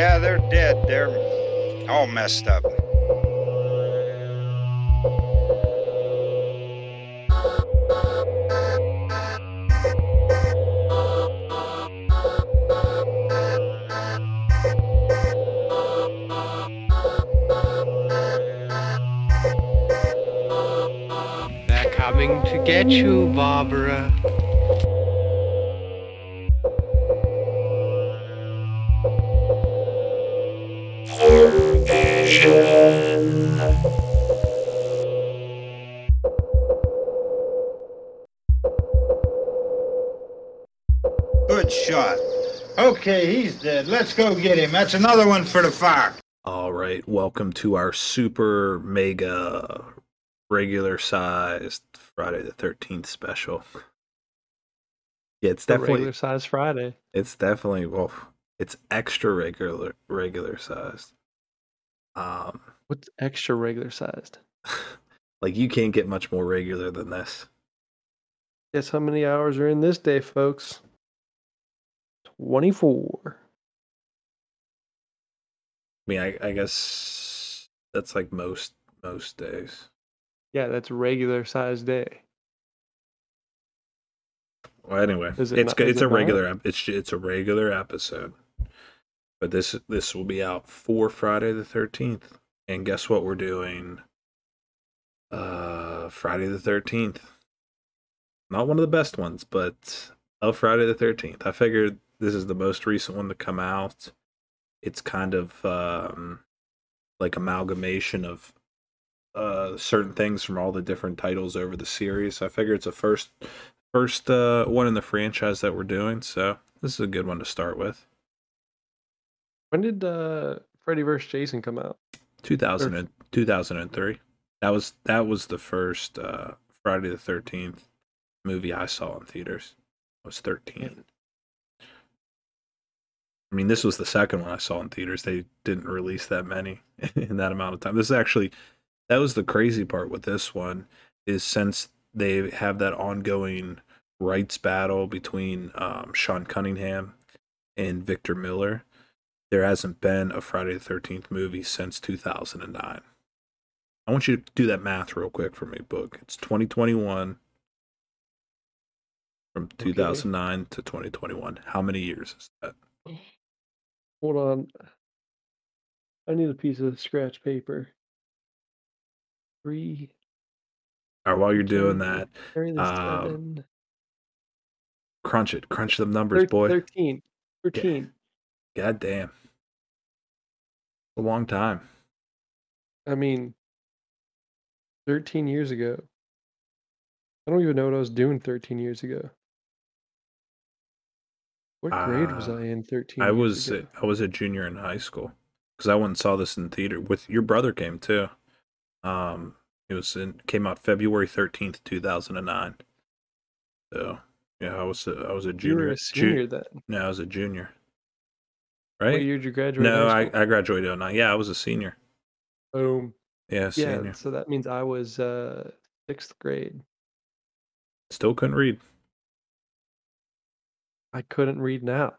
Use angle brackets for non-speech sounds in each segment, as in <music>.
Yeah, they're dead. They're all messed up. They're coming to get you, Barbara. Okay, he's dead. Let's go get him. That's another one for the fire. All right, welcome to our super mega regular sized Friday the 13th special. Yeah, it's The definitely regular size Friday. it's definitely well, it's extra regular regular sized. Um What's extra regular sized? <laughs> like you can't get much more regular than this. Guess how many hours are in this day, folks? 24. I mean, I, I guess that's like most most days. Yeah, that's a regular size day. Well, anyway, it it's not- it's a not? regular ep- it's it's a regular episode. But this this will be out for Friday the 13th. And guess what we're doing uh Friday the 13th. Not one of the best ones, but of Friday the 13th. I figured this is the most recent one to come out. It's kind of um like amalgamation of uh certain things from all the different titles over the series. I figure it's a first first uh one in the franchise that we're doing, so this is a good one to start with. When did uh, Freddy vs. Jason come out? 2000 and, 2003. That was that was the first uh Friday the 13th movie I saw in theaters. I was 13. I mean, this was the second one I saw in theaters. They didn't release that many <laughs> in that amount of time. This is actually that was the crazy part with this one is since they have that ongoing rights battle between um, Sean Cunningham and Victor Miller, there hasn't been a Friday the 13th movie since 2009. I want you to do that math real quick for me, Book. It's 2021 from 2009 to 2021. How many years is that? Hold on. I need a piece of scratch paper. Three. All right, while you're doing that, um, crunch it. Crunch them numbers, Thir- boy. 13. 13. God damn. A long time. I mean, 13 years ago. I don't even know what I was doing 13 years ago. What grade was Uh, I in 13 I was ago? I was a junior in high school because I went and saw this in theater with your brother came too. Um, it was in came out February thirteenth, two thousand and nine. So yeah, I was a, I was a You junior. were a ju- then. no, I was a junior. Right. What year did you graduate? No, I. I graduated 09. Yeah, I was a senior. Boom. Yeah, Yeah, so that means I was uh sixth grade. Still couldn't read. I couldn't read now.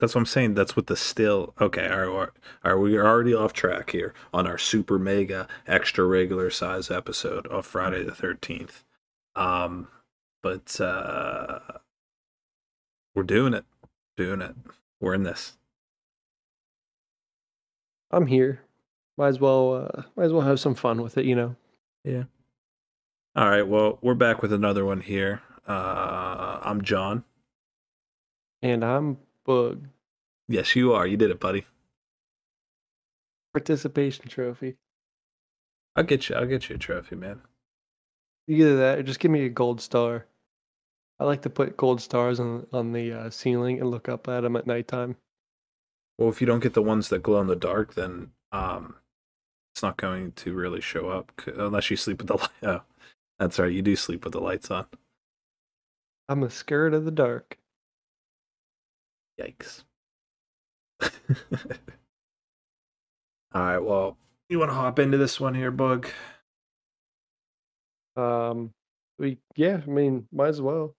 That's what I'm saying. That's what the still. Okay, all right, all right, all right. We're already off track here on our super mega extra regular size episode of Friday the 13th. Um, but uh, we're doing it, doing it. We're in this. I'm here. Might as well uh might as well have some fun with it, you know. Yeah. All right. Well, we're back with another one here. Uh, I'm John. And I'm bug Yes, you are. You did it, buddy. participation trophy. I'll get you. I'll get you a trophy, man. Either that or just give me a gold star. I like to put gold stars on on the uh, ceiling and look up at them at nighttime. Well, if you don't get the ones that glow in the dark, then um, it's not going to really show up unless you sleep with the light. <laughs> Oh, that's right. You do sleep with the lights on. I'm a scared of the dark. Yikes. <laughs> All right. Well, you want to hop into this one here, Bug? Um, we yeah, I mean, might as well.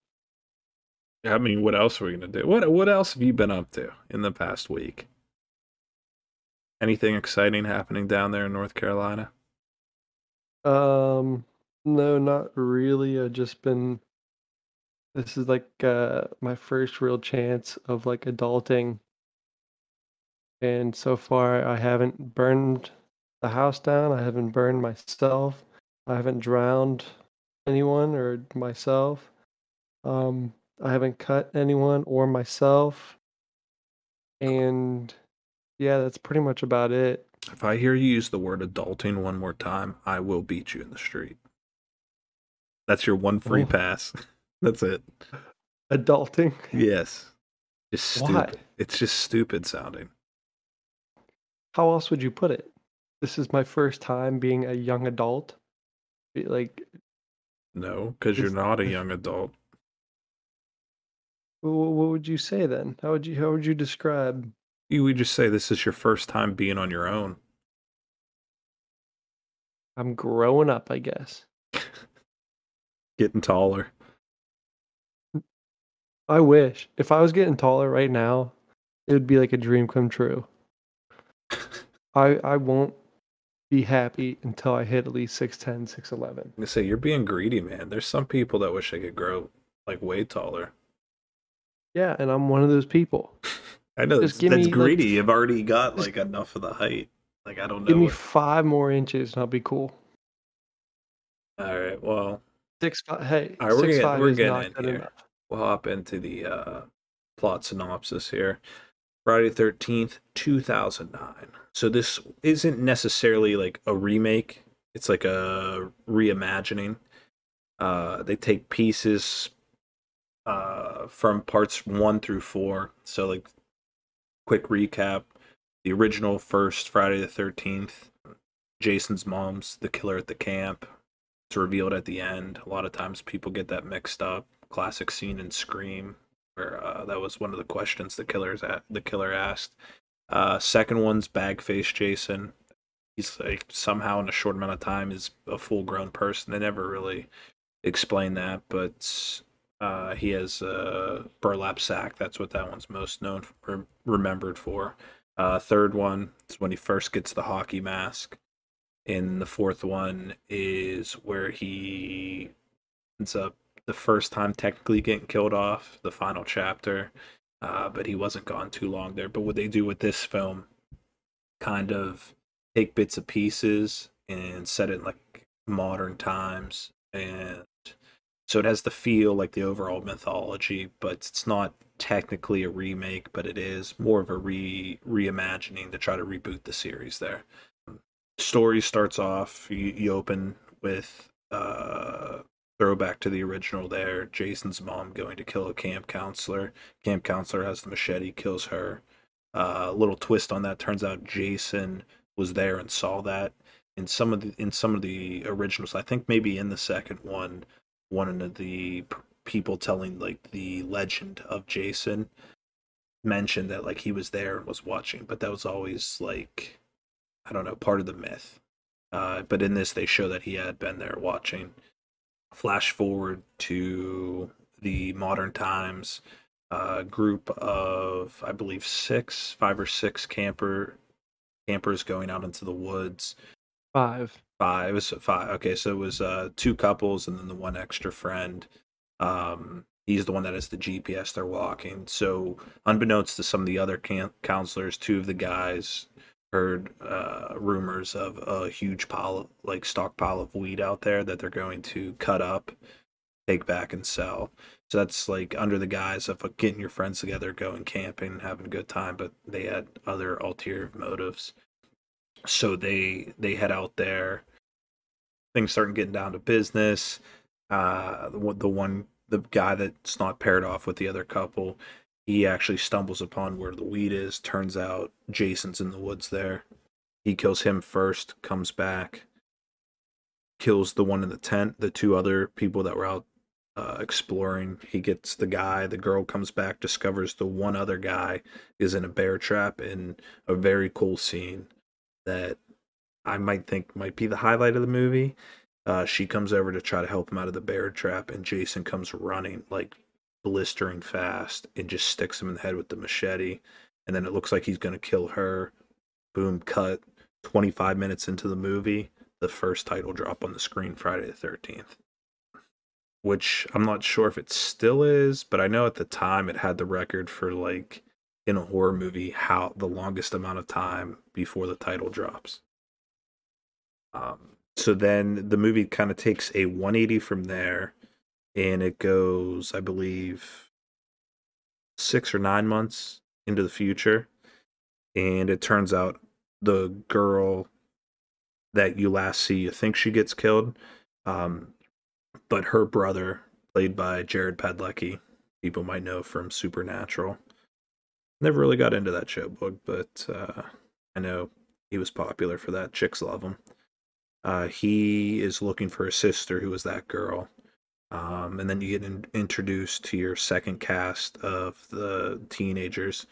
I mean, what else are we gonna do? What What else have you been up to in the past week? Anything exciting happening down there in North Carolina? Um, no, not really. I've just been. This is like uh my first real chance of like adulting, and so far I haven't burned the house down. I haven't burned myself. I haven't drowned anyone or myself. Um, I haven't cut anyone or myself. And yeah, that's pretty much about it. If I hear you use the word adulting one more time, I will beat you in the street. That's your one free Oh. pass. <laughs> That's it. Adulting. Yes. Just stupid. Why? It's just stupid sounding. How else would you put it? This is my first time being a young adult. Like, No, because you're not a <laughs> young adult. wh- wh- what would you say then? How would you how would you describe? You would just say this is your first time being on your own. I'm growing up, I guess. <laughs> Getting taller. I wish if I was getting taller right now, it would be like a dream come true. <laughs> I I won't be happy until I hit at least 6'10, 6'11. I say you're being greedy, man. There's some people that wish they could grow like way taller. Yeah, and I'm one of those people. <laughs> I know Just that's, that's me, like, greedy. You've already got like enough of the height. Like I don't know. Give me what- five more inches and I'll be cool. All right. Well, Six five. Hey, All right, we're getting- five we're is getting not good here. enough. We'll hop into the uh, plot synopsis here. Friday Thirteenth, two thousand nine. So this isn't necessarily like a remake. It's like a reimagining. Uh, they take pieces uh, from parts one through four. So like, quick recap: the original first Friday the Thirteenth. Jason's mom's the killer at the camp. It's revealed at the end. A lot of times people get that mixed up. Classic scene in Scream, where uh, that was one of the questions the killer's at, the killer asked. Uh, second one's Bagface Jason. He's like somehow in a short amount of time is a full grown person. They never really explain that, but uh, he has a burlap sack. That's what that one's most known for, remembered for. Uh, third one is when he first gets the hockey mask. And the fourth one is where he ends up the first time technically getting killed off, the final chapter. Uh, but he wasn't gone too long there. But what they do with this film, kind of take bits and pieces and set it in like modern times. And so it has the feel like the overall mythology, but it's not technically a remake, but it is more of a re reimagining to try to reboot the series there story starts off you, you open with uh throwback to the original there. Jason's mom going to kill a camp counselor. Camp counselor has the machete kills her. Uh, little twist on that. Turns out jason was there and saw that. In some of the in some of the originals i think maybe in the second one one of the people telling like the legend of jason mentioned that like he was there and was watching but that was always like I don't know, part of the myth. Uh, but in this, they show that he had been there watching. Flash forward to the modern times. A group of, I believe, six, five or six camper campers going out into the woods. Five. Five. It was five. Okay, so it was uh, two couples and then the one extra friend. Um, he's the one that has the GPS they're walking. So, unbeknownst to some of the other can- counselors, two of the guys heard uh, rumors of a huge pile of like stockpile of weed out there that they're going to cut up, take back and sell. So that's like under the guise of getting your friends together, going camping, having a good time, but they had other ulterior motives. So they they head out there. Things starting getting down to business. Uh, the the one the guy that's not paired off with the other couple he actually stumbles upon where the weed is. Turns out Jason's in the woods there. He kills him first, comes back, kills the one in the tent, the two other people that were out uh, exploring. He gets the guy, the girl comes back, discovers the one other guy is in a bear trap in a very cool scene that I might think might be the highlight of the movie. Uh, she comes over to try to help him out of the bear trap, and Jason comes running like blistering fast and just sticks him in the head with the machete. And then it looks like he's going to kill her. boom, cut. 25 minutes into the movie, the first title drop on the screen, Friday the 13th. Which I'm not sure if it still is, but I know at the time it had the record for like in a horror movie how the longest amount of time before the title drops. Um, so then the movie kind of takes a 180 from there and it goes, I believe, six or nine months into the future. And it turns out the girl that you last see, you think she gets killed. Um, but her brother, played by Jared Padalecki, people might know from Supernatural. Never really got into that show but uh, I know he was popular for that. Chicks love him. Uh, he is looking for a sister who is that girl. Um, and then you get in, introduced to your second cast of the teenagers.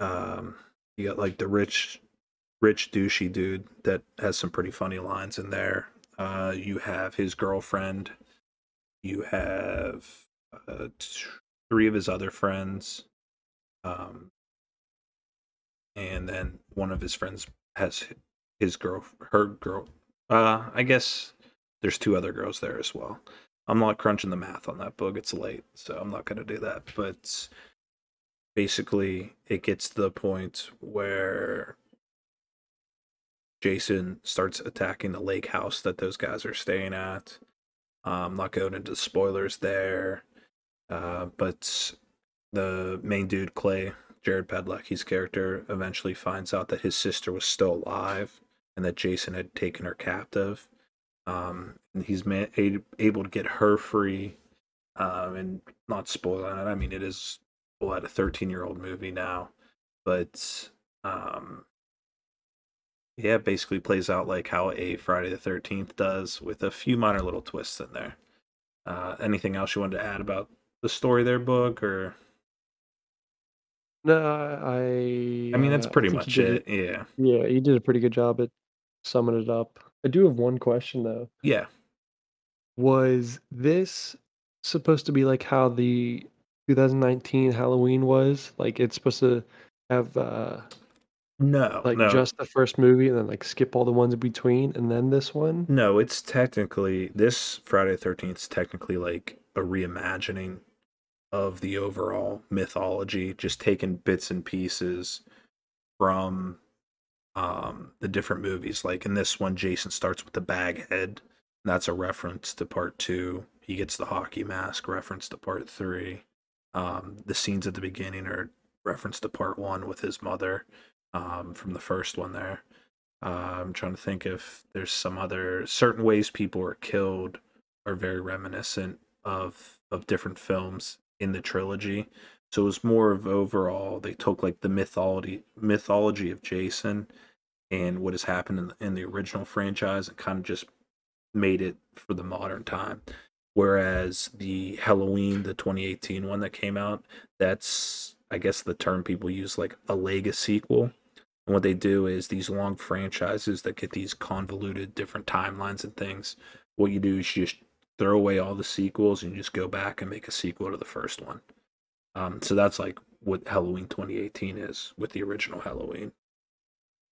Um, you got like the rich, rich douchey dude that has some pretty funny lines in there. Uh, you have his girlfriend. You have uh, three of his other friends. Um, and then one of his friends has his girl, her girl, uh, I guess there's two other girls there as well. I'm not crunching the math on that book. It's late, so I'm not going to do that. But basically, it gets to the point where Jason starts attacking the lake house that those guys are staying at. Uh, I'm not going into spoilers there, uh, but the main dude, Clay, Jared Padalecki's character, eventually finds out that his sister was still alive and that Jason had taken her captive. Um, and he's man- able to get her free. Um, and not spoiling it. I mean, it is what a 13 year old movie now, but um, yeah, basically plays out like how a Friday the 13th does, with a few minor little twists in there. Uh, anything else you wanted to add about the story there, book, or? No, I. I mean, that's uh, pretty much did it. Yeah. Yeah, you did a pretty good job at summing it up. I do have one question though. Yeah. Was this supposed to be like how the 2019 Halloween was? Like it's supposed to have uh No. like no. just the first movie and then like skip all the ones in between and then this one? No, it's technically this Friday the 13th is technically like a reimagining of the overall mythology, just taking bits and pieces from um the different movies. Like in this one, Jason starts with the bag head. That's a reference to part two. He gets the hockey mask, reference to part three. Um, the scenes at the beginning are reference to part one with his mother um, from the first one there. Uh, I'm trying to think if there's some other certain ways people are killed are very reminiscent of of different films in the trilogy. So it was more of overall they took like the mythology mythology of Jason and what has happened in the, in the original franchise and kind of just made it for the modern time. Whereas the Halloween, the 2018 one that came out, that's I guess the term people use like a legacy sequel. And what they do is these long franchises that get these convoluted different timelines and things. What you do is you just throw away all the sequels and just go back and make a sequel to the first one. Um, so that's like what Halloween 2018 is with the original Halloween.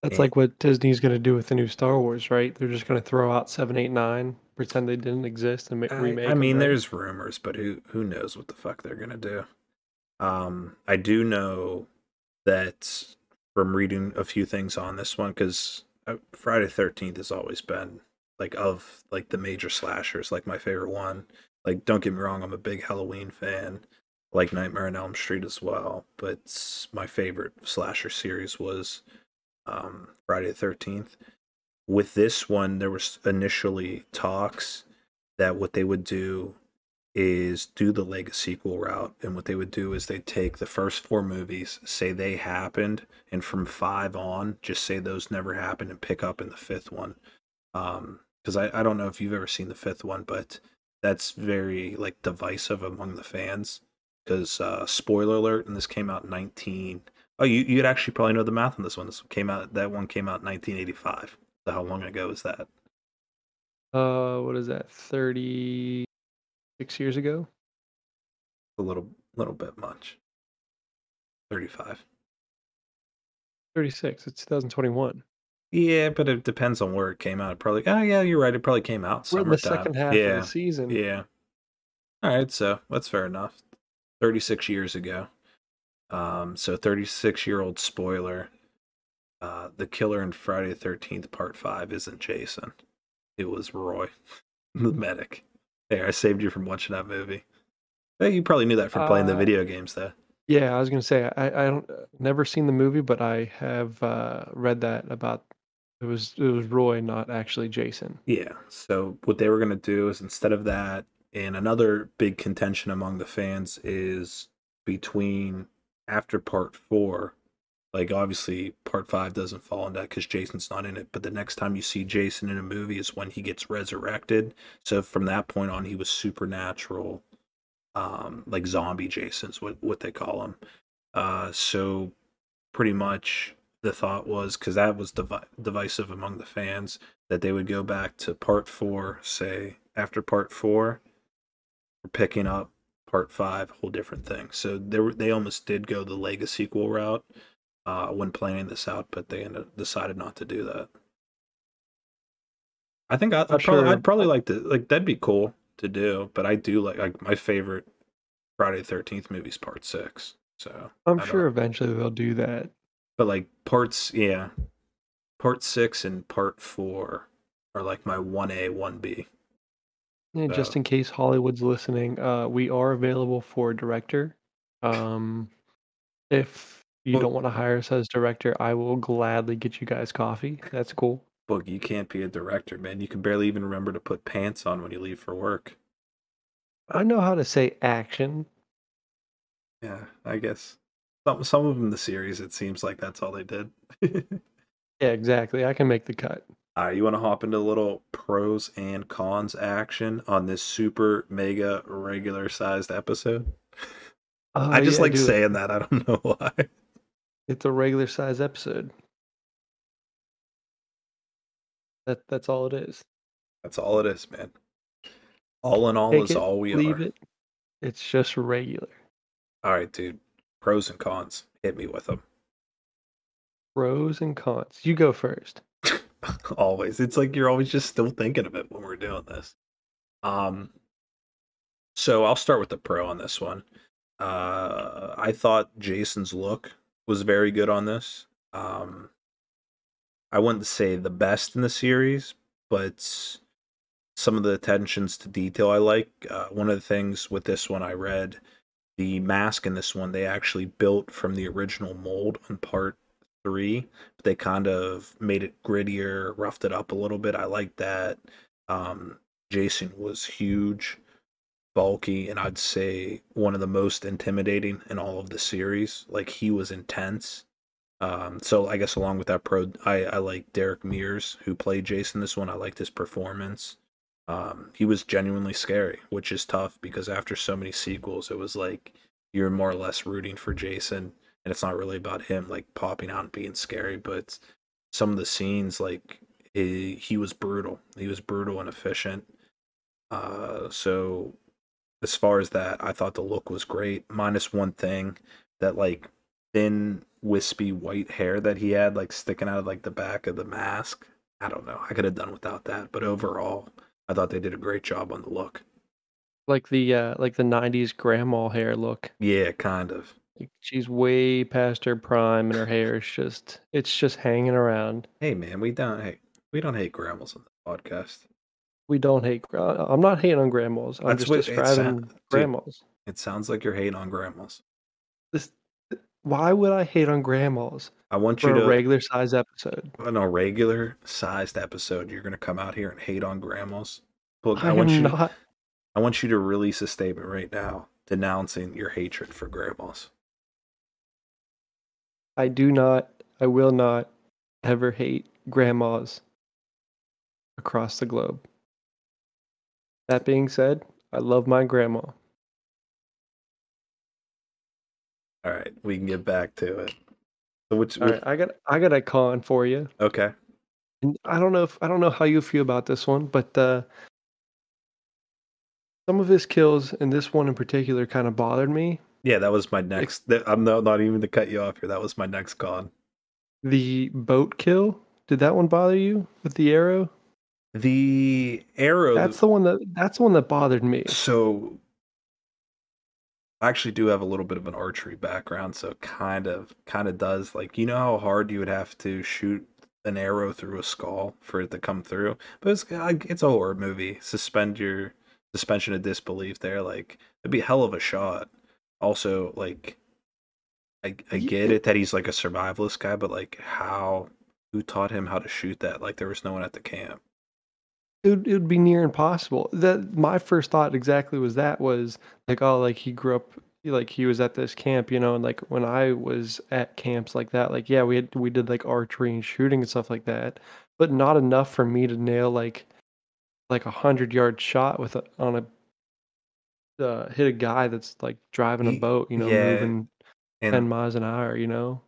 That's And- like what Disney's going to do with the new Star Wars, right? They're just going to throw out 7, 8, 9, pretend they didn't exist and ma- I, remake I mean, right? there's rumors, but who who knows what the fuck they're gonna do? Um, I do know that from reading a few things on this one because Friday Thirteenth has always been like of like the major slashers, like my favorite one. Like, don't get me wrong, I'm a big Halloween fan, like Nightmare on Elm Street as well. But my favorite slasher series was um, Friday the Thirteenth. With this one, there was initially talks that what they would do is do the legacy sequel route. And what they would do is they'd take the first four movies, say they happened, and from five on, just say those never happened and pick up in the fifth one. Um, because I, I don't know if you've ever seen the fifth one, but that's very like divisive among the fans. Because uh spoiler alert, and this came out in nineteen oh you you'd actually probably know the math on this one. This came out that one came out in nineteen eighty five. So how long ago is that? Uh, what is that? 36 years ago? A little little bit much. Thirty five. 36. It's 2021. Yeah, but it depends on where it came out. It probably. Oh yeah, you're right. It probably came out We're in the second half yeah, of the season. yeah. All right, so that's fair enough. Thirty six years ago. Um, so thirty six year old spoiler. Uh, the killer in Friday the Thirteenth Part Five isn't Jason. It was Roy, <laughs> the medic. There, I saved you from watching that movie. Hey, you probably knew that from playing the Uh, video games, though. Yeah, I was gonna say I I don't uh, never seen the movie, but I have uh, read that about it was it was Roy, not actually Jason. Yeah. So what they were gonna do is instead of that, and another big contention among the fans is between after part four, like obviously part five doesn't fall in that because Jason's not in it, but the next time you see Jason in a movie is when he gets resurrected. So from that point on, he was supernatural, um, like zombie Jason's what what they call him. Uh, so pretty much the thought was because that was divi- divisive among the fans that they would go back to part four, say after part four, picking up part five, whole different thing. So they were, they almost did go the legacy sequel route uh, when planning this out, but they ended, decided not to do that. I think I, I'd, probably, sure. I'd probably like to like that'd be cool to do, but I do like like my favorite Friday the Thirteenth movies part six. So I'm sure eventually they'll do that. but like parts yeah part six and part four are like my 1a 1b Yeah, just in case Hollywood's listening, uh, we are available for director. Um, if you don't want to hire us as director, I will gladly get you guys coffee. That's cool. book you can't be a director man you can barely even remember to put pants on when you leave for work I know how to say action. yeah i guess some, some of them in the series it seems like that's all they did <laughs> Yeah, exactly. I can make the cut. Right you want to hop into a little pros and cons action on this super mega regular sized episode Uh, i just yeah, like saying that i don't <laughs> know why It's a regular size episode. That that's all it is. that's all it is man all in all Take is it, all we leave are it. It's just regular. All right, dude. Pros and cons. Hit me with them. Pros and cons. You go first. <laughs> always. It's like you're always just still thinking of it when we're doing this. Um so I'll start with the pro on this one. Uh I thought Jason's look was very good on this. Um I wouldn't say the best in the series, but some of the attentions to detail I like. Uh, one of the things with this one I read the mask in this one they actually built from the original mold on part three but they kind of made it grittier roughed it up a little bit. I like that um jason was huge bulky and i'd say one of the most intimidating in all of the series. Like he was intense. Um so i guess along with that pro i i like derek mears who played jason this one. I liked his performance. Um, he was genuinely scary, which is tough because after so many sequels, it was like you're more or less rooting for Jason, and it's not really about him like popping out and being scary, but some of the scenes, like he, he was brutal. He was brutal and efficient. Uh, so as far as that, I thought the look was great. Minus one thing that like thin, wispy white hair that he had, like sticking out of like the back of the mask. I don't know. I could have done without that, but overall, I thought they did a great job on the look. Like the uh like the nineties grandma hair look. Yeah, kind of. She's way past her prime and her hair is just it's just hanging around. Hey man, we don't hate we don't hate grandmas on the podcast. We don't hate gra- uh, I'm not hating on grandmas. I'm That's just what it describing sound- dude. grandmas. It sounds like you're hating on grandmas. This why would I hate on grandmas I want you a to regular size episode? Oh, on a regular sized episode, you're gonna come out here and hate on grandmas. Look, I, I want you not I want you to release a statement right now denouncing your hatred for grandmas. I do not I will not ever hate grandmas across the globe. That being said, I love my grandma. All right, we can get back to it. So which, All right, I got I got a con for you. okay. And I don't know if I don't know how you feel about this one, but uh, some of his kills and this one in particular kind of bothered me. Yeah, that was my next. I'm not, not even to cut you off here. That was my next con. The boat kill. Did that one bother you with the arrow? The arrow. That's the one that that's the one that bothered me. So I actually do have a little bit of an archery background, so kind of kind of does like you know how hard you would have to shoot an arrow through a skull for it to come through. But it's uh, it's a horror movie. Suspend your suspension of disbelief there. Like it'd be a hell of a shot. Also, like I I get it that he's like a survivalist guy, but like how who taught him how to shoot that? Like there was no one at the camp. It would, it would be near impossible. That my first thought exactly was that was like oh like he grew up like he was at this camp, you know, and like when I was at camps like that, like yeah, we had we did like archery and shooting and stuff like that, but not enough for me to nail like like a hundred yard shot with a on a uh, hit a guy that's like driving a boat, you know, yeah, moving ten miles an hour, you know.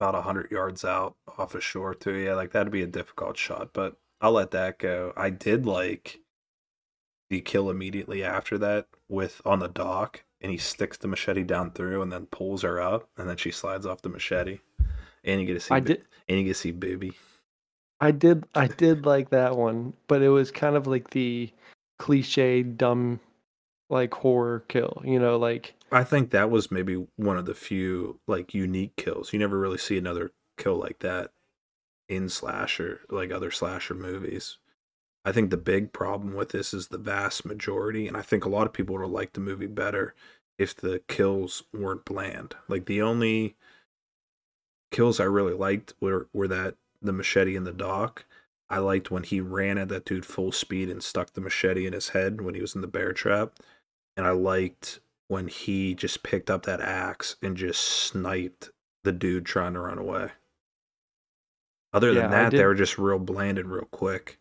about a hundred yards out off a shore too. Yeah, like that'd be a difficult shot, but I'll let that go. I did like the kill immediately after that with on the dock, and he sticks the machete down through and then pulls her up, and then she slides off the machete, and you get to see I bo- did and you get to see booby. I did I did like that one, but it was kind of like the cliche dumb like horror kill, you know, like I think that was maybe one of the few like unique kills. You never really see another kill like that in slasher, like other slasher movies. I think the big problem with this is the vast majority, and I think a lot of people would have liked the movie better if the kills weren't bland. Like the only kills I really liked were were that the machete in the dock. I liked when he ran at that dude full speed and stuck the machete in his head when he was in the bear trap. And I liked when he just picked up that axe and just sniped the dude trying to run away. Other than Yeah, that, they were just real bland and real quick.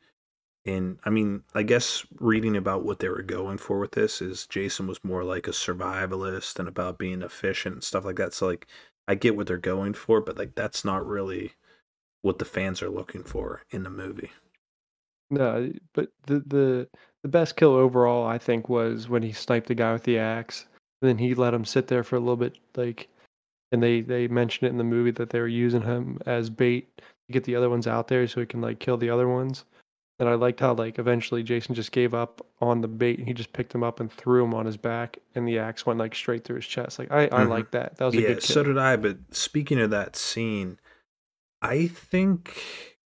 And I mean, I guess reading about what they were going for with this is Jason was more like a survivalist and about being efficient and stuff like that. So like I get what they're going for, but like that's not really what the fans are looking for in the movie. no, but the the the best kill overall I think was when he sniped the guy with the axe. And then he let him sit there for a little bit like and they they mentioned it in the movie that they were using him as bait to get the other ones out there so he can like kill the other ones. And I liked how like eventually Jason just gave up on the bait and he just picked him up and threw him on his back and the axe went like straight through his chest. Like I, I Mhm. like that. That was a Yeah, good kill. so did I. But speaking of that scene, I think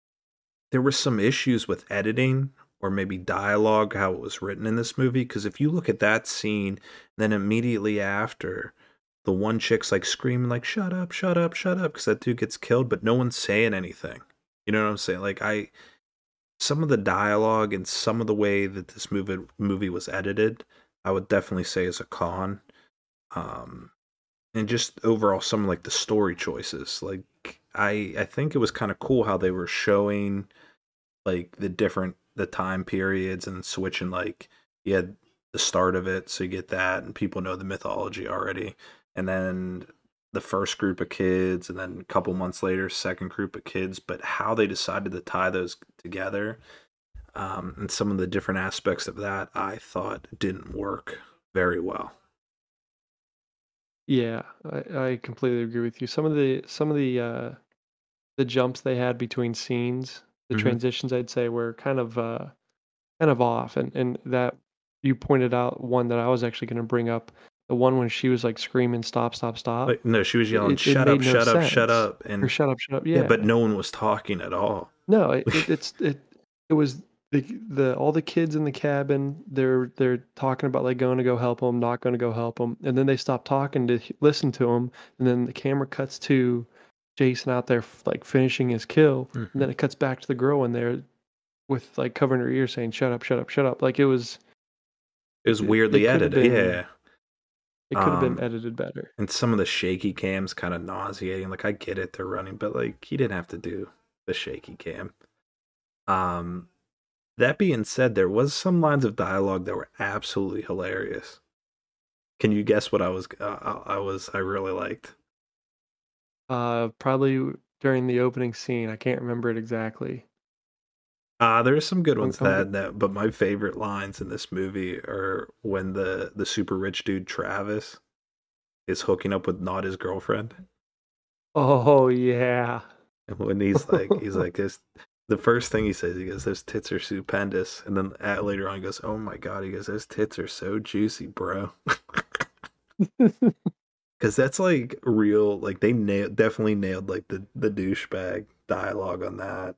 there were some issues with editing or maybe dialogue, how it was written in this movie. Because if you look at that scene, then immediately after, the one chick's like screaming, like "Shut up, shut up, shut up," because that dude gets killed, but no one's saying anything. You know what I'm saying? Like I, some of the dialogue and some of the way that this movie movie was edited, I would definitely say is a con. Um, and just overall some of like the story choices like i i think it was kind of cool how they were showing like the different the time periods and switching like you had the start of it so you get that and people know the mythology already. And then the first group of kids and then a couple months later second group of kids. But how they decided to tie those together um, and some of the different aspects of that i thought didn't work very well. Yeah, I, I completely agree with you. Some of the some of the uh the jumps they had between scenes, the Mhm. transitions I'd say were kind of uh kind of off and and that you pointed out one that I was actually going to bring up, the one when she was like screaming stop stop stop Like, no, she was yelling, It- it "Shut up, no shut up, shut sense. up!" or And shut up shut up. yeah. Yeah. but no one was talking at all. No, it, it, <laughs> it's it. It was the the all the kids in the cabin. They're they're talking about like going to go help them, not going to go help them, and then they stop talking to listen to them, and then the camera cuts to Jason out there like finishing his kill, and then it cuts back to the girl in there with like covering her ear, saying "shut up, shut up, shut up." Like it was It was It- it weirdly edited, been- yeah. it could have Um, been edited better. And some of the shaky cams kind of nauseating. Like I get it, they're running, but like he didn't have to do the shaky cam. Um, that being said, there was some lines of dialogue that were absolutely hilarious. Can you guess what I was? Uh, I was. I really liked. Uh, probably during the opening scene. I can't remember it exactly. Uh, there's some good ones that, that but my favorite lines in this movie are when the the super rich dude Travis is hooking up with not his girlfriend. Oh yeah, And when he's like, he's <laughs> like, this. The first thing he says, he goes, "Those tits are stupendous," and then at, later on, he goes, "Oh my god," he goes, "Those tits are so juicy, bro." <laughs> <laughs> Because that's like real, like they nailed, definitely nailed like the the douchebag dialogue on that.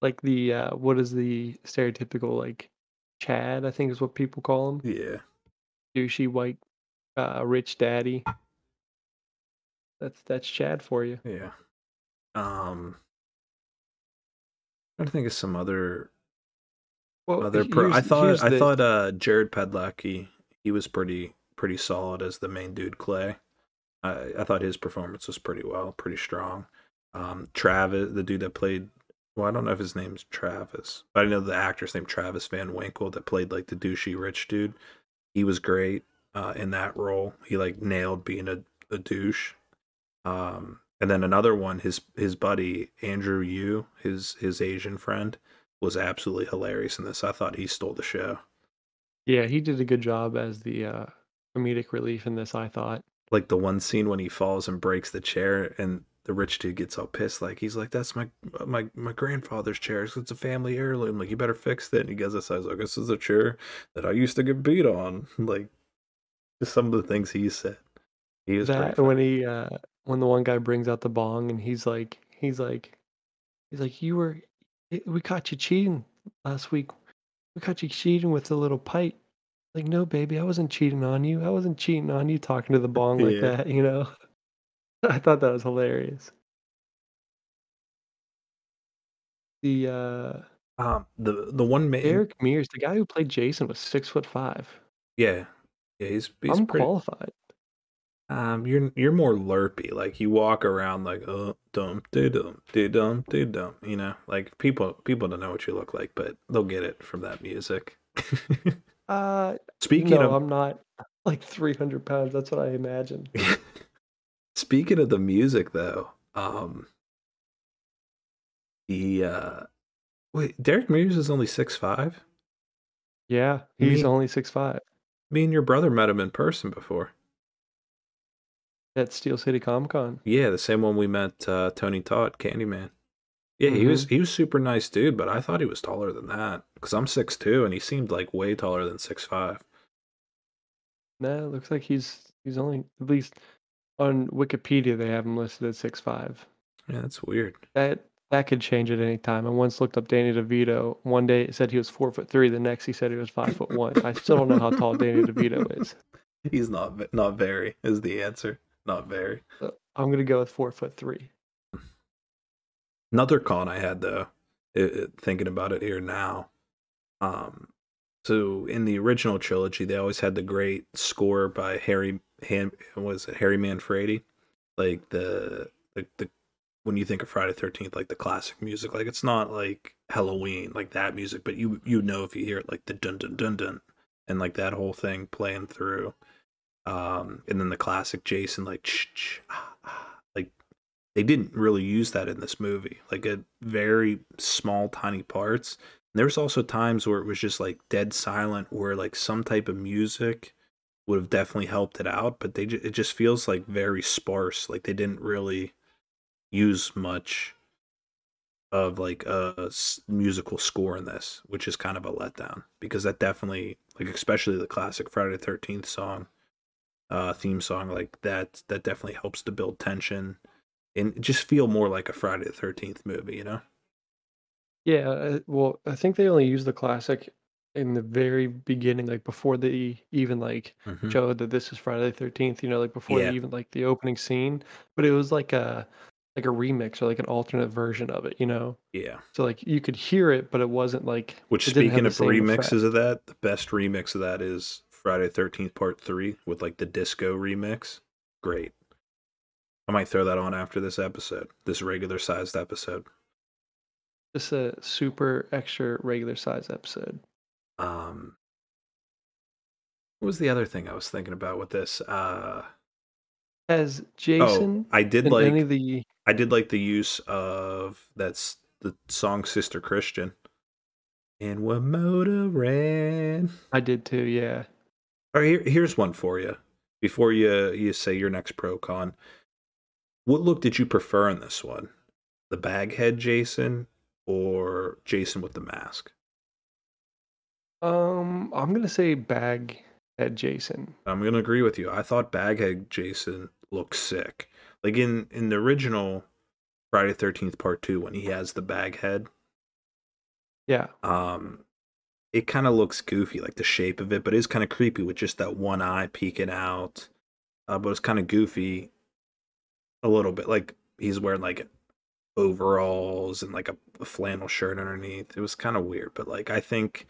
like the uh, what is the stereotypical like Chad? I think is what people call him. Yeah, Douchey white, uh, rich daddy. That's that's Chad for you. yeah. Um, trying think of some other Well, other pro. I thought I the- thought uh Jared Padalecki he was pretty pretty solid as the main dude Clay. I I thought his performance was pretty well, pretty strong. Um, Travis, the dude that played, well, I don't know if his name's Travis, but I know the actor's name Travis Van Winkle that played like the douchey rich dude. He was great uh, in that role. He like nailed being a, a douche. Um, and then another one, his his buddy Andrew Yoo, his his Asian friend, was absolutely hilarious in this. I thought he stole the show. yeah, he did a good job as the uh, comedic relief in this. I thought. Like the one scene when he falls and breaks the chair, and the rich dude gets all pissed. Like he's like, "That's my my my grandfather's chair. It's a family heirloom. Like you better fix it." And he goes aside, like, "This is a chair that I used to get beat on." <laughs> Like just some of the things he said. He was that when he uh when the one guy brings out the bong and he's like he's like he's like you were we caught you cheating last week we caught you cheating with the little pipe like no baby i wasn't cheating on you i wasn't cheating on you talking to the bong like Yeah. that you know <laughs> i thought that was hilarious the uh Um, the the one man, eric mears the guy who played jason was six foot five yeah, yeah, he's he's i'm pretty. qualified Um, you're you're more lurpy. Like you walk around like oh dum de dum de dum de dum. You know, like people people don't know what you look like, but they'll get it from that music. <laughs> uh Speaking no of i'm not <laughs> like 300 pounds that's what i imagine <laughs> speaking of the music though, um, the uh, wait, Derek Mears is only six five. Yeah, he's Me- only six five. Me and your brother met him in person before. At Steel City Comic Con. Yeah, the same one we met uh, Tony Todd, Candyman. Yeah, he was mm-hmm. he was super nice dude, but I thought he was taller than that because I'm six two and he seemed like way taller than six five. No, it looks like he's he's only at least on Wikipedia they have him listed at six five. Yeah, that's weird. That that could change at any time. I once looked up Danny DeVito. One day it said he was four foot three. The next he said he was five foot one. I still don't know how tall Danny DeVito <laughs> is. He's not not very is the answer. Not very. So I'm gonna go with four foot three. Another con I had though, it, it- thinking about it here now. Um, so in the original trilogy, they always had the great score by Harry Han, was it Harry Manfredini, like the the, the when you think of Friday Thirteenth, like the classic music, like it's not like Halloween, like that music, but you you know if you hear it, like the dun dun dun dun, and like that whole thing playing through, um, and then the classic Jason, like ah, ah, they didn't really use that in this movie, like a very small, tiny parts. And there was also times where it was just like dead silent, where like some type of music would have definitely helped it out, but they it just feels like very sparse. Like they didn't really use much of like a musical score in this, which is kind of a letdown because that definitely like especially the classic Friday the Thirteenth song, uh, theme song like that that definitely helps to build tension and just feel more like a Friday the Thirteenth movie, you know? Yeah, uh, well, I think they only used the classic in the very beginning, like before they even like Mhm. showed that this is Friday the Thirteenth. You know, like before Yeah. they even like the opening scene. But it was like a like a remix or like an alternate version of it. You know, Yeah. so like you could hear it, but it wasn't like. Which it didn't have speaking of same effect. remixes of that, the best remix of that is Friday the Thirteenth Part Three with like the disco remix. Great. I might throw that on after this episode, this regular sized episode. Just a super extra regular size episode. Um, what was the other thing I was thinking about with this? Uh, Has oh, Jason I did like any of the I did like the use of that's the song "Sister Christian." And motor ran? I did too. Yeah. All right, here, here's one for you. Before you you say your next pro con, what look did you prefer in this one? the baghead Jason or Jason with the mask? Um, I'm gonna say bag at Jason. I'm gonna agree with you. I thought Baghead Jason looked sick. Like in in the original Friday Thirteenth Part Two, when he has the bag head, Yeah. um, it kind of looks goofy, like the shape of it, but it's kind of creepy with just that one eye peeking out. Uh, but it's kind of goofy, a little bit. Like he's wearing like overalls and like a, a flannel shirt underneath. It was kind of weird, but like I think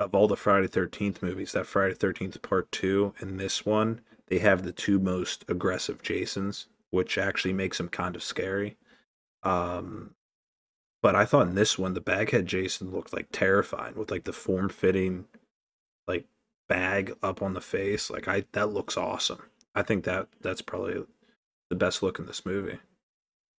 of all the Friday Thirteenth movies, that Friday Thirteenth Part Two and this one, they have the two most aggressive Jasons, which actually makes them kind of scary. Um, but I thought in this one, the baghead Jason looked like terrifying with like the form fitting, like bag up on the face. Like I, that looks awesome. I think that that's probably the best look in this movie.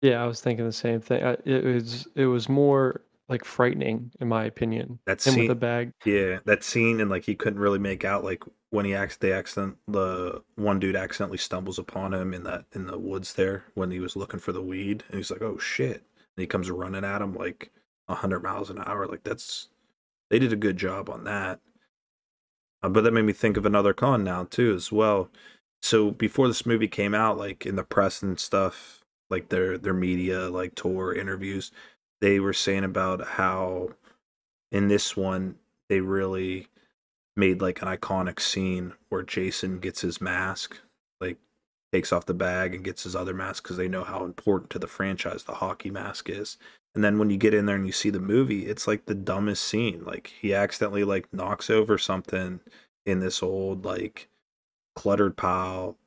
Yeah, I was thinking the same thing. I, it was it was more like frightening in my opinion. That Him with scene, the bag. yeah, that scene, and like he couldn't really make out like when he acts, they accident, the one dude accidentally stumbles upon him in that in the woods there when he was looking for the weed, and he's like, "Oh shit!" And he comes running at him like a hundred miles an hour. Like that's they did a good job on that. Uh, but that made me think of another con now too as well. So before this movie came out, like in the press and stuff, like their their media like tour interviews, they were saying about how in this one they really made like an iconic scene where Jason gets his mask, like takes off the bag and gets his other mask because they know how important to the franchise the hockey mask is. And then when you get in there and you see the movie, it's like the dumbest scene. Like he accidentally like knocks over something in this old like cluttered pile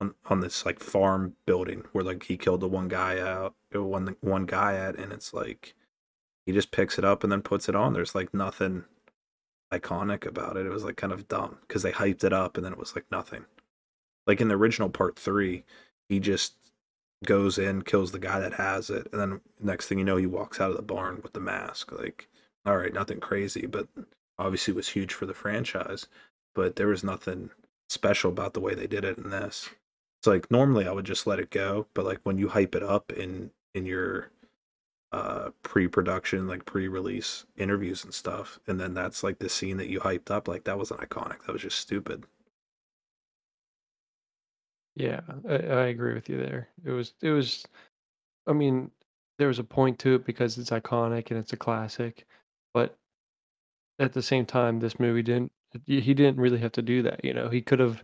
on, on this like farm building where like he killed the one guy out, one one guy at, and it's like he just picks it up and then puts it on. There's like nothing iconic about it. It was like kind of dumb because they hyped it up and then it was like nothing. Like in the original part three, he just goes in, kills the guy that has it, and then next thing you know, he walks out of the barn with the mask. Like, all right, nothing crazy, but obviously it was huge for the franchise. But there was nothing special about the way they did it in this. It's like normally I would just let it go, but like when you hype it up in in your uh pre-production like pre-release interviews and stuff and then that's like the scene that you hyped up like that wasn't iconic that was just stupid Yeah, I, I agree with you there. It was it was I mean, there was a point to it because it's iconic and it's a classic, but at the same time this movie didn't he he didn't really have to do that, you know. He could have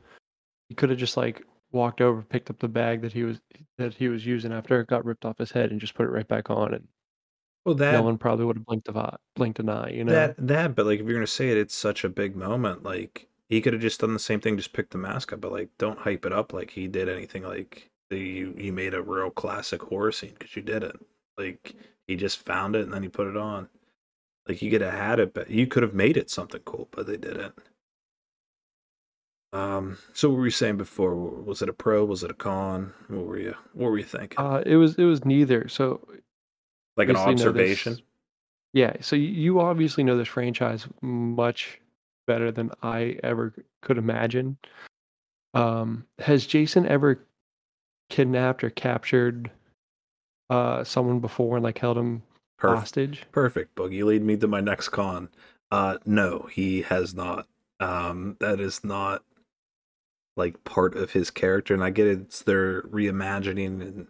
he could have just like walked over, picked up the bag that he was that he was using after it got ripped off his head and just put it right back on and well that no one probably would have blinked a eye, blinked an eye, you know. that that but like if you're gonna say it it's such a big moment like he could have just done the same thing just picked the mask up but like don't hype it up like he did anything like you you made a real classic horror scene because you didn't like he just found it and then he put it on like you could have had it but you could have made it something cool but they didn't. Um so what were you saying before? Was it a pro? Was it a con? What were you what were you thinking? Uh it was it was neither. So like an observation this- Yeah, so you obviously know this franchise much better than I ever could imagine. Um, has Jason ever kidnapped or captured uh someone before and like held him perfect hostage? Perfect, Boogie. Lead me to my next con. Uh no, he has not. Um that is not like part of his character and I get it, it's their reimagining and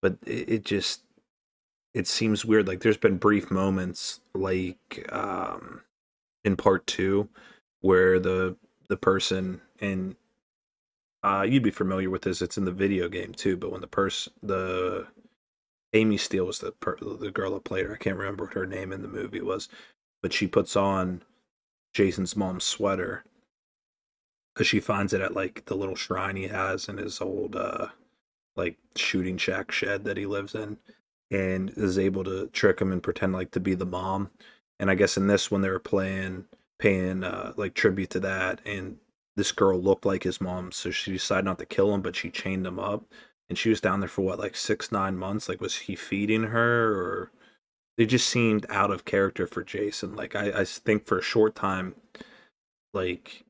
but it, it just it seems weird. Like there's been brief moments like um in part 2 where the the person and uh you'd be familiar with this, it's in the video game too, but when the person the Amy Steele was the per- the girl that played her. I can't remember what her name in the movie was, but she puts on Jason's mom's sweater because she finds it at like the little shrine he has in his old uh like shooting shack shed that he lives in, and is able to trick him and pretend like to be the mom. And I guess in this one they were playing paying uh like tribute to that, and this girl looked like his mom, so she decided not to kill him, but she chained him up and she was down there for what like six nine months like was he feeding her or they just seemed out of character for jason like i, I think for a short time like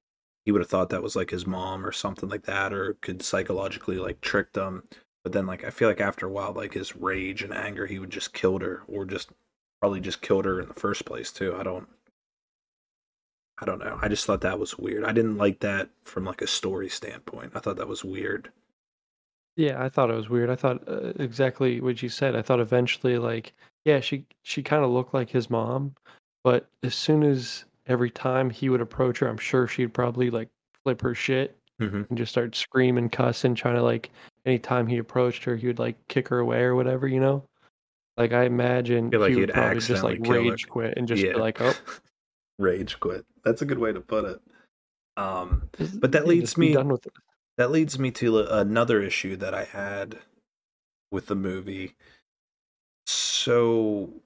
he would have thought that was like his mom or something like that or could psychologically like trick them But then like I feel like after a while, like his rage and anger, he would just killed her, or just probably just killed her in the first place too. I don't. I don't know. I just thought that was weird. I didn't like that from like a story standpoint. I thought that was weird. Yeah, I thought it was weird. I thought uh, exactly what you said. I thought eventually, like, yeah, she she kind of looked like his mom, but as soon as every time he would approach her, I'm sure she'd probably like flip her shit hmm and just start screaming, cussing, trying to like anytime he approached her, he would like kick her away or whatever, you know? Like I imagine feel like he he'd probably just like kill her. rage quit and just yeah. be like, "Oh, <laughs> rage quit. That's a good way to put it. Um, but that leads me done with it." That leads me to another issue that I had with the movie. So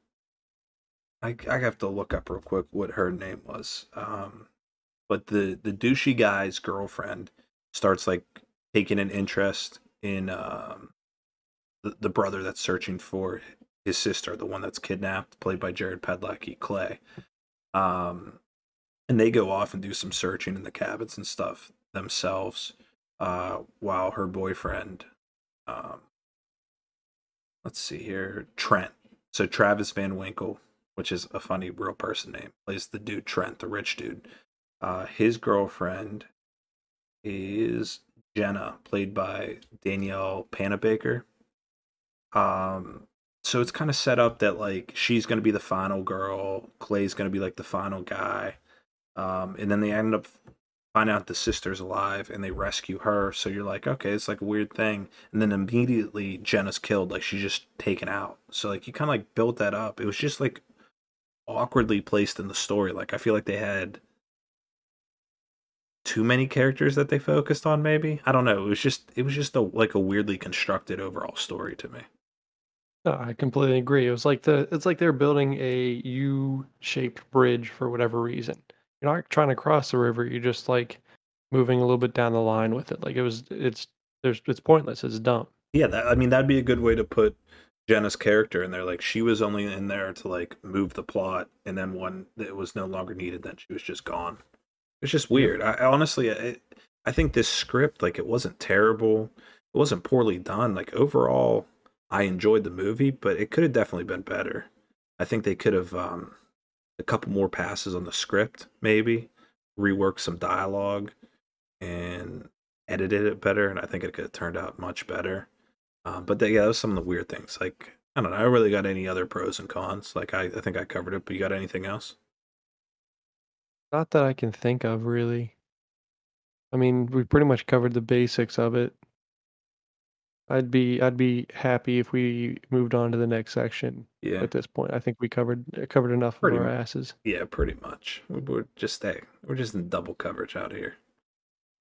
I I have to look up real quick what her name was. Um, but the the douchey guy's girlfriend starts like taking an interest in um the, the brother that's searching for his sister, the one that's kidnapped, played by Jared Padalecki, Clay. Um, and they go off and do some searching in the cabins and stuff themselves uh, while her boyfriend, um, let's see here, Trent. So Travis Van Winkle, which is a funny real person name, plays the dude Trent, the rich dude. Uh, his girlfriend is Jenna, played by Danielle Panabaker. Um, so it's kind of set up that like she's gonna be the final girl, Clay's gonna be like the final guy, um, and then they end up finding out the sister's alive and they rescue her. So you're like, okay, it's like a weird thing, and then immediately Jenna's killed, like she's just taken out. So like you kind of like built that up. It was just like awkwardly placed in the story. Like I feel like they had too many characters that they focused on. Maybe I don't know. It was just it was just a like a weirdly constructed overall story to me. No, I completely agree. It was like the it's like they're building a U-shaped bridge for whatever reason. You're not trying to cross the river, you're just like moving a little bit down the line with it. Like it was it's there's it's pointless, it's dumb. Yeah, that, I mean that'd be a good way to put Jenna's character in there. Like she was only in there to like move the plot, and then when it was no longer needed, then she was just gone. It's just weird. I, I honestly, I, I think this script, like, it wasn't terrible. It wasn't poorly done. Like overall, I enjoyed the movie, but it could have definitely been better. I think they could have um, a couple more passes on the script, maybe rework some dialogue and edited it better, and I think it could have turned out much better. Um, but yeah, that was some of the weird things. Like I don't know, I really got any other pros and cons. Like I, I think I covered it. But you got anything else? Not that I can think of really. I mean, we pretty much covered the basics of it. I'd be I'd be happy if we moved on to the next section Yeah, at this point. I think we covered covered enough Pretty of our mu- asses. yeah, pretty much. We- We're just hey, we're just in double coverage out here.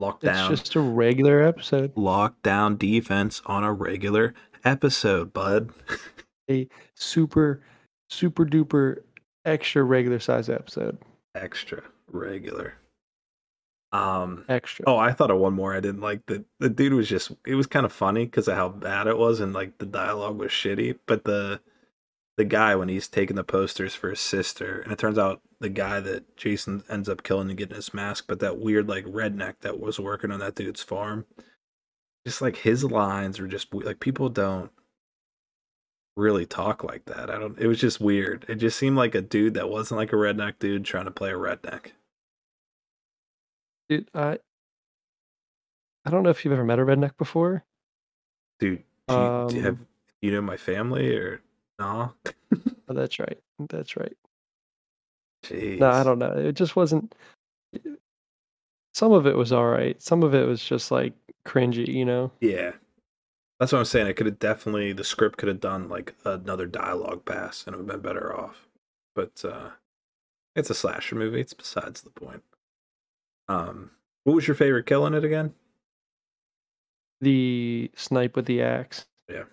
Lockdown. It's just a regular episode. lockdown defense on a regular episode, bud. A super super duper extra regular size episode. Extra regular. Um, Extra. Oh, I thought of one more. I didn't like the the dude was just it was kind of funny because of how bad it was and like the dialogue was shitty. But the the guy when he's taking the posters for his sister, and it turns out the guy that Jason ends up killing and getting his mask, but that weird like redneck that was working on that dude's farm, just like his lines were just like people don't really talk like that. I don't. It was just weird. It just seemed like a dude that wasn't like a redneck dude trying to play a redneck. Dude, I I don't know if you've ever met a redneck before. Dude, do you, do you Um, have you know my family or no? <laughs> Oh, that's right. That's right. Jeez. No, I don't know. It just wasn't. Some of it was all right. Some of it was just like cringy, you know. Yeah, that's what I'm saying. It could have definitely the script could have done like another dialogue pass and it would have been better off. But uh it's a slasher movie. It's besides the point. Um, what was your favorite kill in it again? The snipe with the axe. Yeah,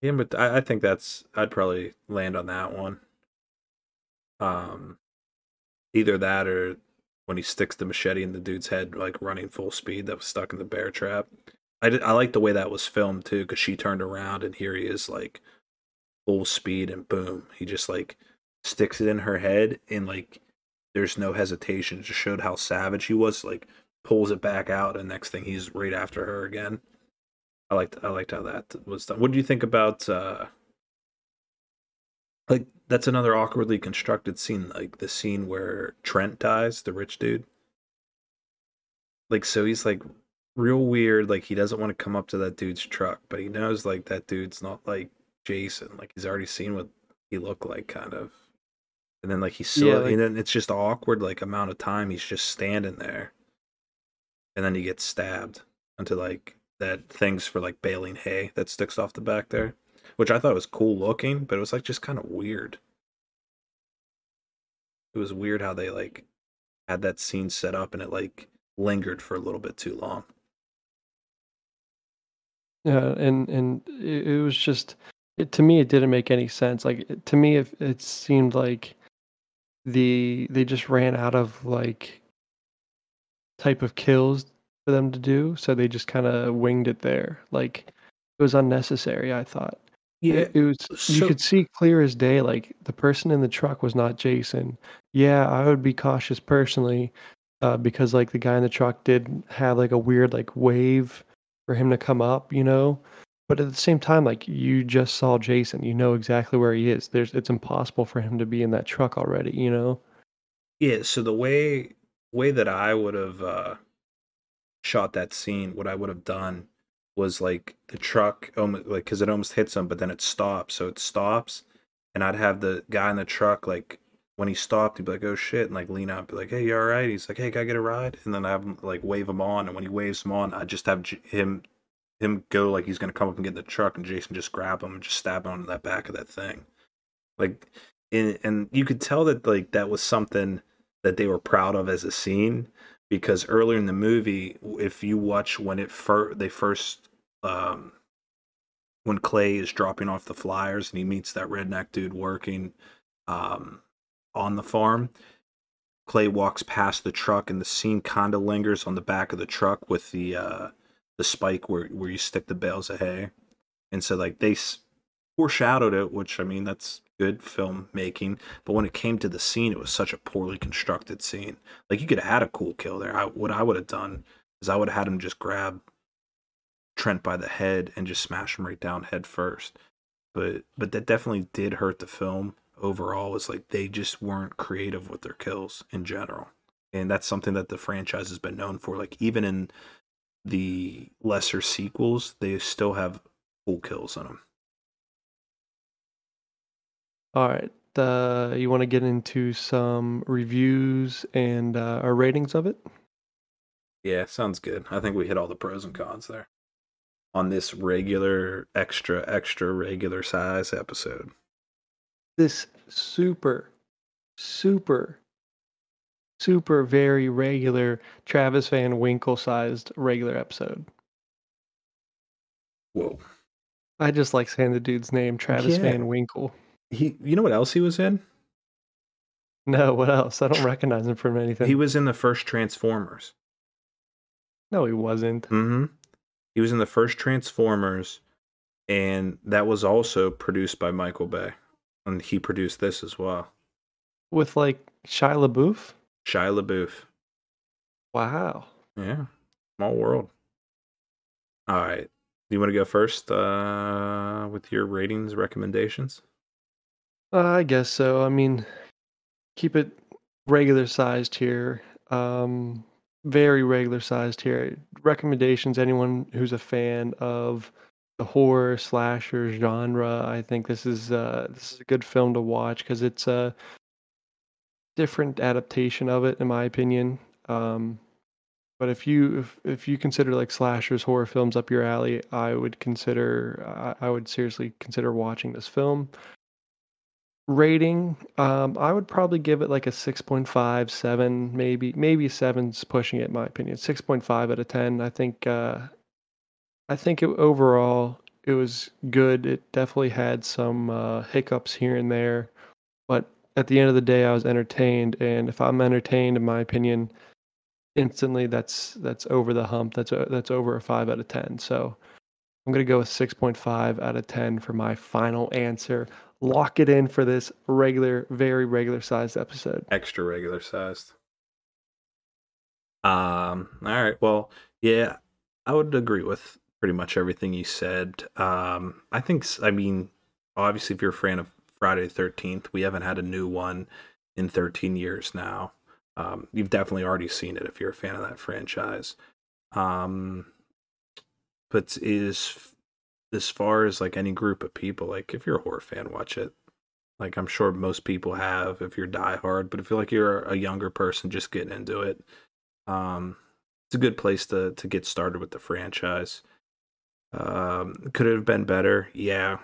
Yeah, but I, I think that's I'd probably land on that one. Um, either that or when he sticks the machete in the dude's head, like running full speed, that was stuck in the bear trap. I did, I like the way that was filmed too, because she turned around and here he is like full speed and boom, he just like sticks it in her head and like there's no hesitation. It just showed how savage he was. Like pulls it back out, and next thing he's right after her again. I liked I liked how that was done. What do you think about uh like that's another awkwardly constructed scene, like the scene where Trent dies, the rich dude. Like so he's like real weird, like he doesn't want to come up to that dude's truck, but he knows like that dude's not like Jason. Like he's already seen what he looked like kind of. And then like he's Yeah, like- and then it's just awkward like amount of time he's just standing there. And then he gets stabbed onto like that things for like baling hay that sticks off the back there. Which I thought was cool looking, but it was like just kind of weird. It was weird how they like had that scene set up and it like lingered for a little bit too long. Yeah, and and it, it was just it, to me it didn't make any sense. Like it- to me it, it seemed like the they just ran out of like type of kills for them to do, so they just kind of winged it there. Like it was unnecessary, I thought. It, it was you could see clear as day like the person in the truck was not Jason. Yeah, I would be cautious personally uh, because like the guy in the truck did have like a weird like wave for him to come up, you know. But at the same time, like you just saw Jason, you know exactly where he is. There's it's impossible for him to be in that truck already, you know. Yeah, so the way way that I would have uh shot that scene, what I would have done was like the truck almost like cuz it almost hits him but then it stops. So it stops and I'd have the guy in the truck like when he stopped, he'd be like, "Oh shit," and like lean out, be like, "Hey, you all right?" He's like, "Hey, can I get a ride?" And then I have him like wave him on, and when he waves him on, I just have J- him him go like he's gonna come up and get in the truck, and Jason just grab him and just stab him on that back of that thing, like, and and you could tell that like that was something that they were proud of as a scene because earlier in the movie, if you watch when it fir- they first um when Clay is dropping off the flyers and he meets that redneck dude working um on the farm. Clay walks past the truck and the scene kind of lingers on the back of the truck with the uh the spike where where you stick the bales of hay. And so like they s- foreshadowed it, which I mean that's good filmmaking, but when it came to the scene it was such a poorly constructed scene. Like you could have had a cool kill there. I, what I would have done is I would have had him just grab Trent by the head and just smash him right down head first. But but that definitely did hurt the film overall. It's like they just weren't creative with their kills in general, and that's something that the franchise has been known for. Like even in the lesser sequels, they still have cool kills in them. All right. Uh, you want to get into some reviews and uh, our ratings of it? Yeah, sounds good. I think we hit all the pros and cons there on this regular, extra, extra regular size episode. This super, super, super very regular Travis Van Winkle sized regular episode. Whoa. I just like saying the dude's name, Travis Yeah. Van Winkle. He, you know what else he was in? No, what else? I don't recognize him from anything. He was in the first Transformers. no, he wasn't. Mm-hmm. He was in the first Transformers, and that was also produced by Michael Bay, and he produced this as well. With like Shia LaBeouf? Shia LaBeouf. Wow. Yeah, small world. All right, do you want to go first uh, with your ratings recommendations? Uh, I guess so. I mean, keep it regular sized here. Um, very regular sized here. Recommendations. Anyone who's a fan of the horror slasher genre, I think this is uh, this is a good film to watch because it's a different adaptation of it, in my opinion. Um, but if you if, if you consider like slashers horror films up your alley, I would consider I, I would seriously consider watching this film. Rating um i would probably give it like a 6.5 7 maybe maybe 7's pushing it in my opinion. 6.5 out of 10 i think uh i think it, overall it was good. It definitely had some uh hiccups here and there but at the end of the day i was entertained and if i'm entertained in my opinion instantly that's that's over the hump that's a, that's over a 5 out of 10 so i'm going to go with 6.5 out of 10 for my final answer lock it in for this regular, very regular sized episode. Extra regular sized. Um. All right. Well, yeah, I would agree with pretty much everything you said. Um, I think, I mean, obviously, if you're a fan of Friday the 13th, we haven't had a new one in 13 years now. Um, you've definitely already seen it if you're a fan of that franchise. Um, but is as far as like any group of people, like if you're a horror fan, watch it. Like I'm sure most people have if you're diehard, but if you're like you're a younger person just getting into it, um, it's a good place to to get started with the franchise. Um, could it have been better? Yeah,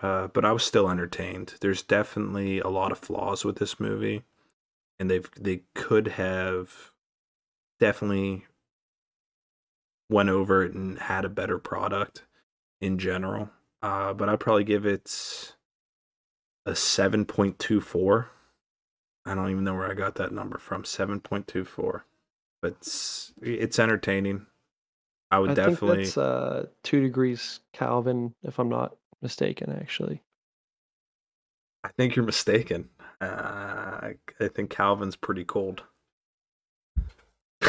uh, but I was still entertained. There's definitely a lot of flaws with this movie, and they've they could have definitely went over it and had a better product in general. Uh, but I'd probably give it a seven point two four. I don't even know where I got that number from. Seven point two four, but it's, it's entertaining. I would I definitely. think that's uh, two degrees Kelvin, if I'm not mistaken. Actually, I think you're mistaken. Uh, I think Kelvin's pretty cold. <laughs>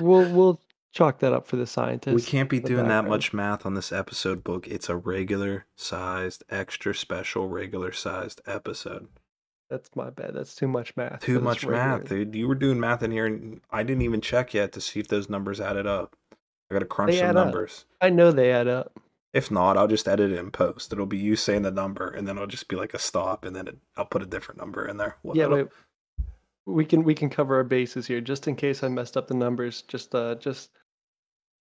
we'll we'll chalk that up for the scientists. We can't be doing that much math on this episode Boog. It's a regular sized, extra special, regular sized episode. That's my bad. That's too much math. Too much math, dude. You were doing math in here, and I didn't even check yet to see if those numbers added up. I gotta crunch They some add up. numbers. I know they add up. If not, I'll just edit it in post. It'll be you saying the number, and then it'll just be like a stop, and then it, I'll put a different number in there. Yeah, it'll- we can we can cover our bases here just in case I messed up the numbers. Just uh just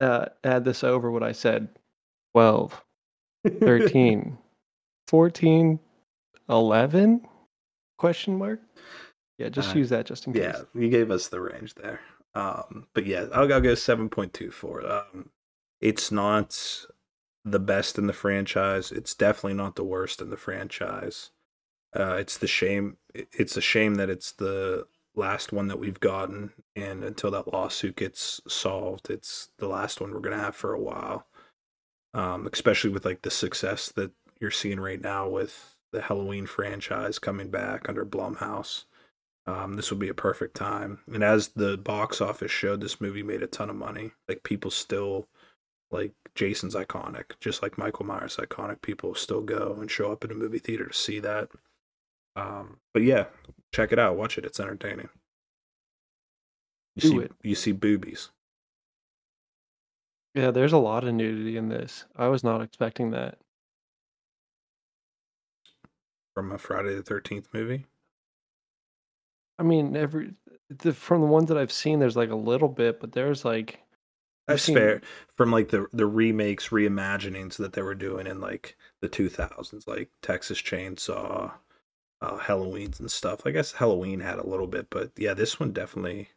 uh add this over what I said. 12, <laughs> 13, 14, 11? Question mark? Yeah, just Uh, use that just in case. Yeah, you gave us the range there. Um, but yeah, I'll, I'll go seven point two four. Um, it's not the best in the franchise. It's definitely not the worst in the franchise. Uh, it's the shame. It's a shame that it's the last one that we've gotten, and until that lawsuit gets solved, it's the last one we're gonna have for a while. Um, especially with like the success that you're seeing right now with the Halloween franchise coming back under Blumhouse um, this would be a perfect time. And as the box office showed, this movie made a ton of money. Like people still like Jason's iconic, just like Michael Myers iconic. People still go and show up in a movie theater to see that. Um, but yeah, check it out. Watch it. It's entertaining. You Do see, it. you see boobies. Yeah, there's a lot of nudity in this. I was not expecting that. from a Friday the Thirteenth movie. I mean, every the, from the ones that I've seen, there's like a little bit, but there's like That's seen- fair. From like the the remakes, reimaginings that they were doing in like the two thousands, like Texas Chainsaw, uh, Halloween's and stuff. I guess Halloween had a little bit, but yeah, this one definitely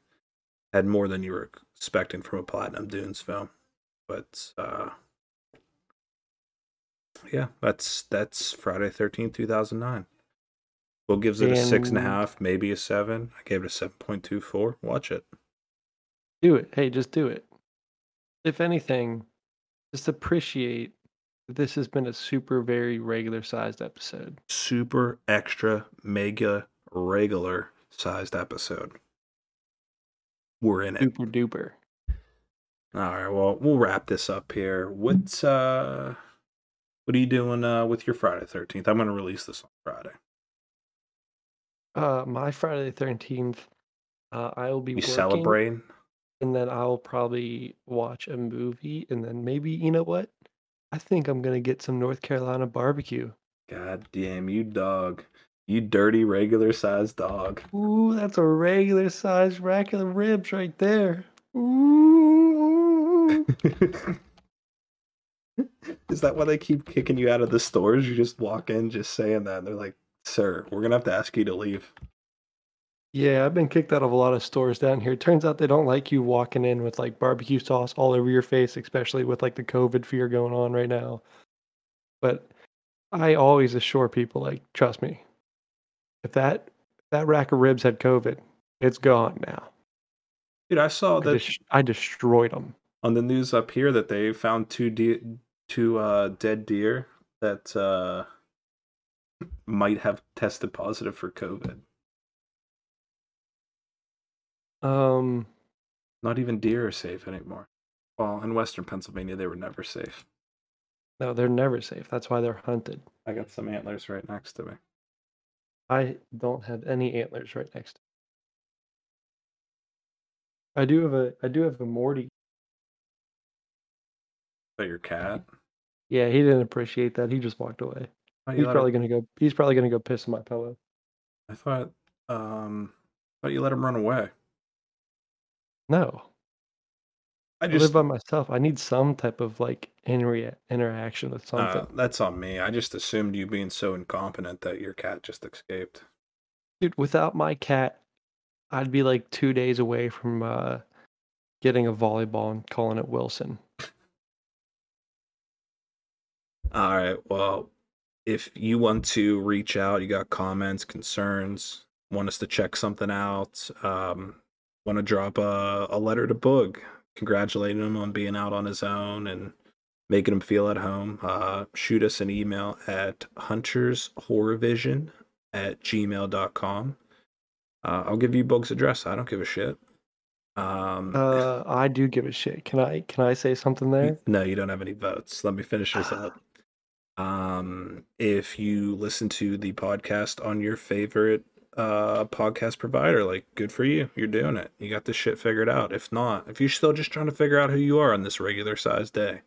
had more than you were expecting from a Platinum Dunes film. But uh, yeah, that's that's Friday Thirteenth, two thousand nine. Will gives it a six and a And- half, maybe a seven. I gave it a seven point two four. Watch it. do it. Hey, just do it. If anything, just appreciate that this has been a super very regular sized episode. super extra mega regular sized episode. We're in it. Super duper. All right, well, we'll wrap this up here. What's uh what are you doing uh with your Friday 13th? I'm going to release this on Friday. Uh, my Friday Thirteenth, uh, I will be You working, celebrating? And then I'll probably watch a movie, and then maybe you know what? I think I'm gonna get some North Carolina barbecue. God damn you dog. You dirty regular sized dog. Ooh, that's a regular sized rack of ribs right there. Ooh. <laughs> Is that why they keep kicking you out of the stores? You just walk in just saying that. And they're like, "Sir, we're going to have to ask you to leave." Yeah, I've been kicked out of a lot of stores down here. Turns out they don't like you walking in with like barbecue sauce all over your face, especially with like the COVID fear going on right now. But I always assure people, like, trust me, if that that rack of ribs had COVID, it's gone now. Dude, I saw I, that des- I destroyed them. on the news up here that they found two de- two uh, dead deer that uh, might have tested positive for COVID. Um, Not even deer are safe anymore. Well, in Western Pennsylvania, they were never safe. No, they're never safe. That's why they're hunted. I got some antlers right next to me. I don't have any antlers right next. to me. I do have a I do have a Morty. But your cat? Yeah, he didn't appreciate that. He just walked away. You He's probably gonna go. He's probably gonna go piss on my pillow. I thought um thought you let him run away. No, I I live by myself. I need some type of like inter- interaction with something. uh, that's on me. I just assumed you being so incompetent that your cat just escaped. Dude, without my cat, I'd be like two days away from uh, getting a volleyball and calling it Wilson. All right. Well, if you want to reach out, you got comments, concerns, want us to check something out, um, want to drop a, a letter to Boog, congratulating him on being out on his own and making him feel at home, uh, shoot us an email at huntershorrorvision at gmail.com. Uh, I'll give you Boog's address. I don't give a shit. Um, Uh, I do give a shit. Can I can I say something there? no, you don't have any votes. Let me finish this up. <sighs> Um, if you listen to the podcast on your favorite uh podcast provider, like good for you. You're doing it. You got this shit figured out. If not, if you're still just trying to figure out who you are on this regular sized day,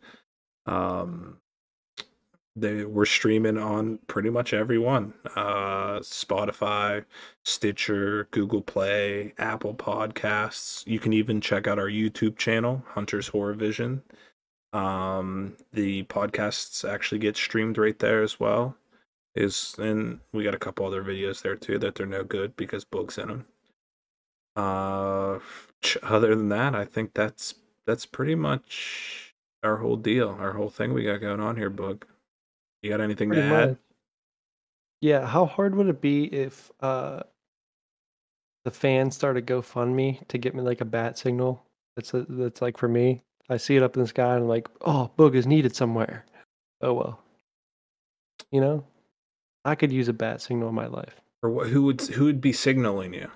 um they we're streaming on pretty much every one. Uh Spotify, Stitcher, Google Play, Apple Podcasts. You can even check out our YouTube channel, Hunter's Horror Vision. Um, the podcasts actually get streamed right there as well. Is and we got a couple other videos there too that they're no good because Boog's in them. Uh, other than that, I think that's that's pretty much our whole deal, our whole thing we got going on here, Boog. You got anything Pretty to add? Yeah. How hard would it be if uh, the fans started GoFundMe to get me like a bat signal? That's a, that's like for me. I see it up in the sky and I'm like, oh, Boog is needed somewhere. Oh well. You know, I could use a bat signal in my life. Or what, who would who would be signaling you?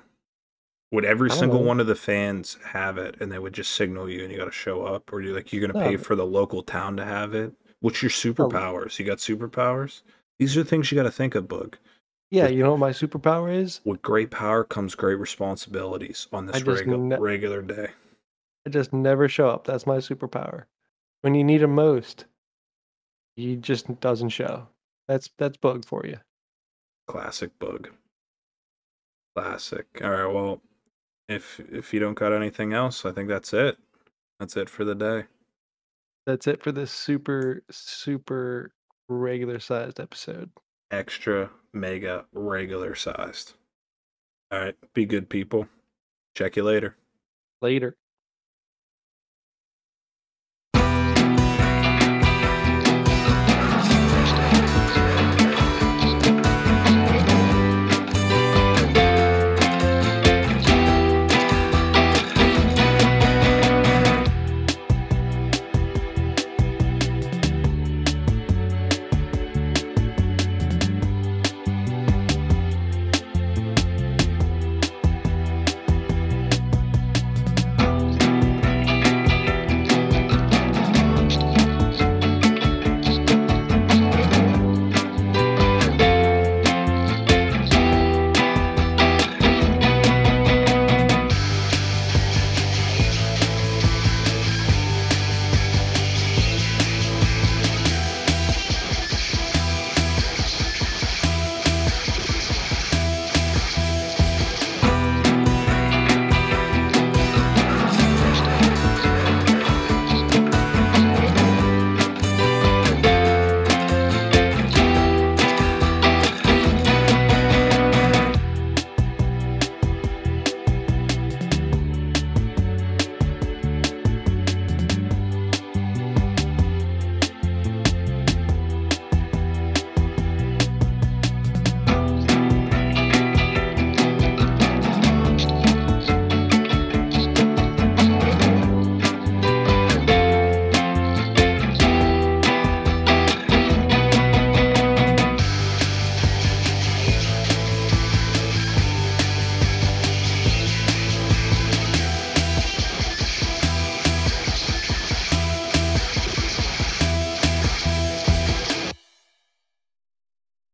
Would every single know. one of the fans have it, and they would just signal you, and you got to show up, or you like you're gonna pay No. for the local town to have it? What's your oh. superpowers? You got superpowers? These are things you got to think of, Boog. Yeah, you know what my superpower is? With great power comes great responsibilities on this regu- ne- regular day. I just never show up. That's my superpower. When you need him most, he just doesn't show. That's that's Boog for you. Classic Boog. Classic. All right. Well, if if you don't got anything else, I think that's it. That's it for the day. That's it for this super super regular sized episode. extra mega regular sized. All right, be good people. Check you later. Later.